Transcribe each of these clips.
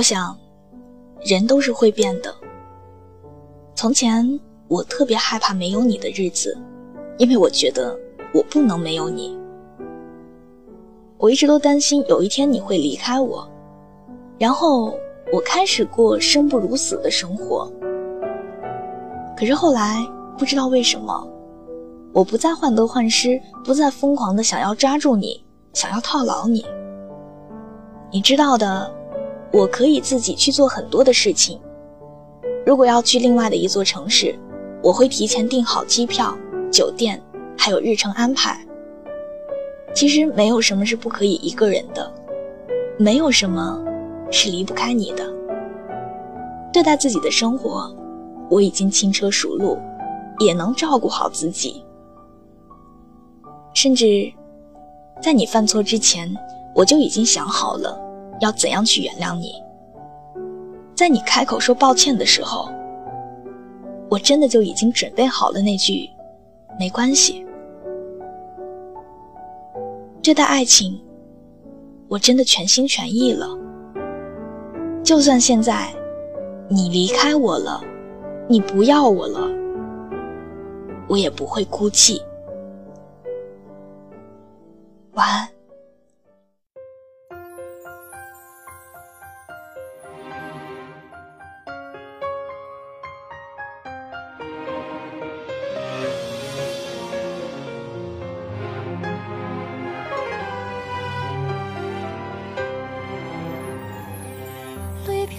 我想，人都是会变的。从前我特别害怕没有你的日子，因为我觉得我不能没有你。我一直都担心有一天你会离开我，然后我开始过生不如死的生活。可是后来不知道为什么，我不再患得患失，不再疯狂的想要抓住你，想要套牢你。你知道的。我可以自己去做很多的事情。如果要去另外的一座城市，我会提前订好机票、酒店，还有日程安排。其实没有什么是不可以一个人的，没有什么是离不开你的。对待自己的生活，我已经轻车熟路，也能照顾好自己。甚至，在你犯错之前，我就已经想好了。要怎样去原谅你？在你开口说抱歉的时候，我真的就已经准备好了那句“没关系”。这段爱情，我真的全心全意了。就算现在你离开我了，你不要我了，我也不会哭泣。晚安。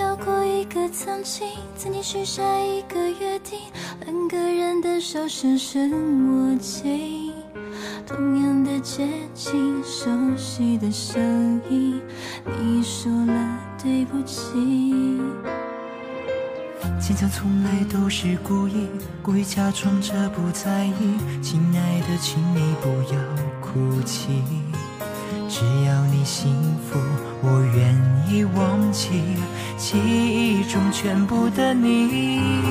走过一个曾经，曾经许下一个约定，两个人的手深深握紧，同样的街景，熟悉的声音，你说了对不起。坚强从来都是故意，故意假装着不在意，亲爱的，请你不要哭泣，只要你幸福，我愿意忘记。记忆中全部的你。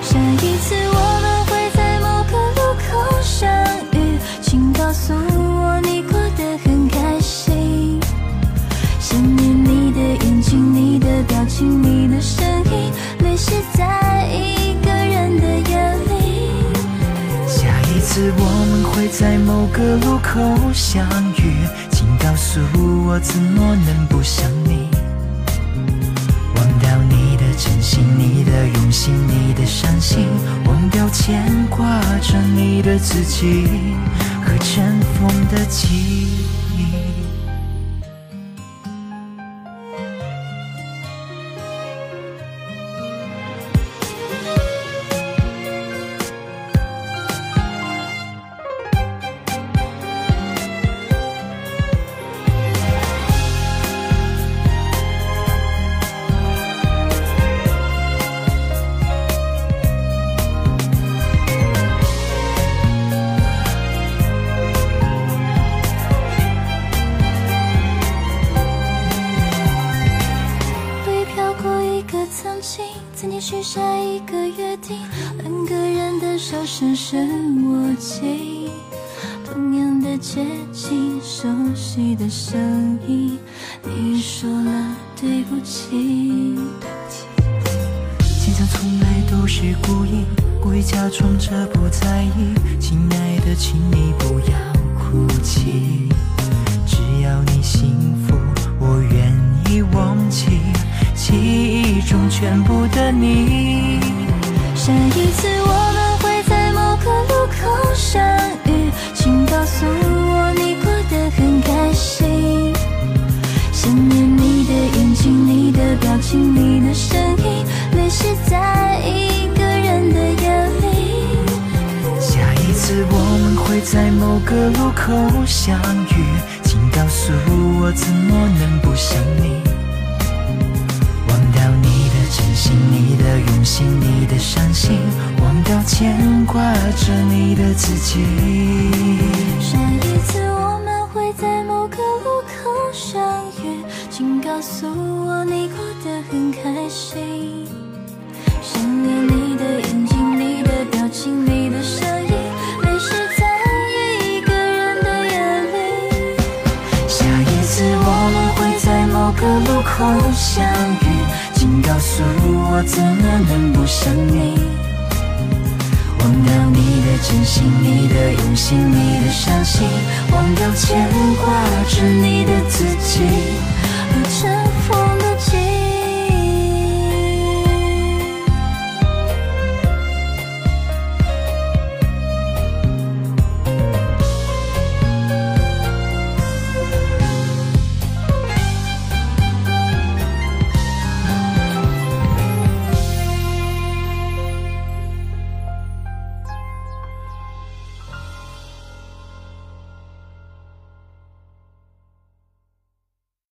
下一次我们会在某个路口相遇，请告诉我你过得很开心。想念你的眼睛，你的表情，你的声音，泪湿在一个人的眼里。下一次我们会在某个路口相遇，告诉我怎么能不想你。忘掉你的真心你的用心，你的伤心，忘掉牵挂着你的自己和尘封的记忆。的约定，两个人的手深深握紧，同样的街景，熟悉的声音，你说了对不起。坚强从来都是故意，故意假装着不在意，亲爱的，请你不要哭泣，只要你幸福，我愿意忘记。记忆中全部的你。下一次我们会在某个路口相遇，请告诉我你过得很开心。想念你的眼睛，你的表情，你的声音，泪湿在一个人的眼里。下一次我们会在某个路口相遇，请告诉我怎么能不想你。忘掉你的用心，你的伤心，忘掉牵挂着你的自己。下一次我们会在某个路口相遇，请告诉我你过得很开心。后相遇，请告诉我怎么能不想你？忘掉你的真心，你的用心，你的伤心，忘掉牵挂着你。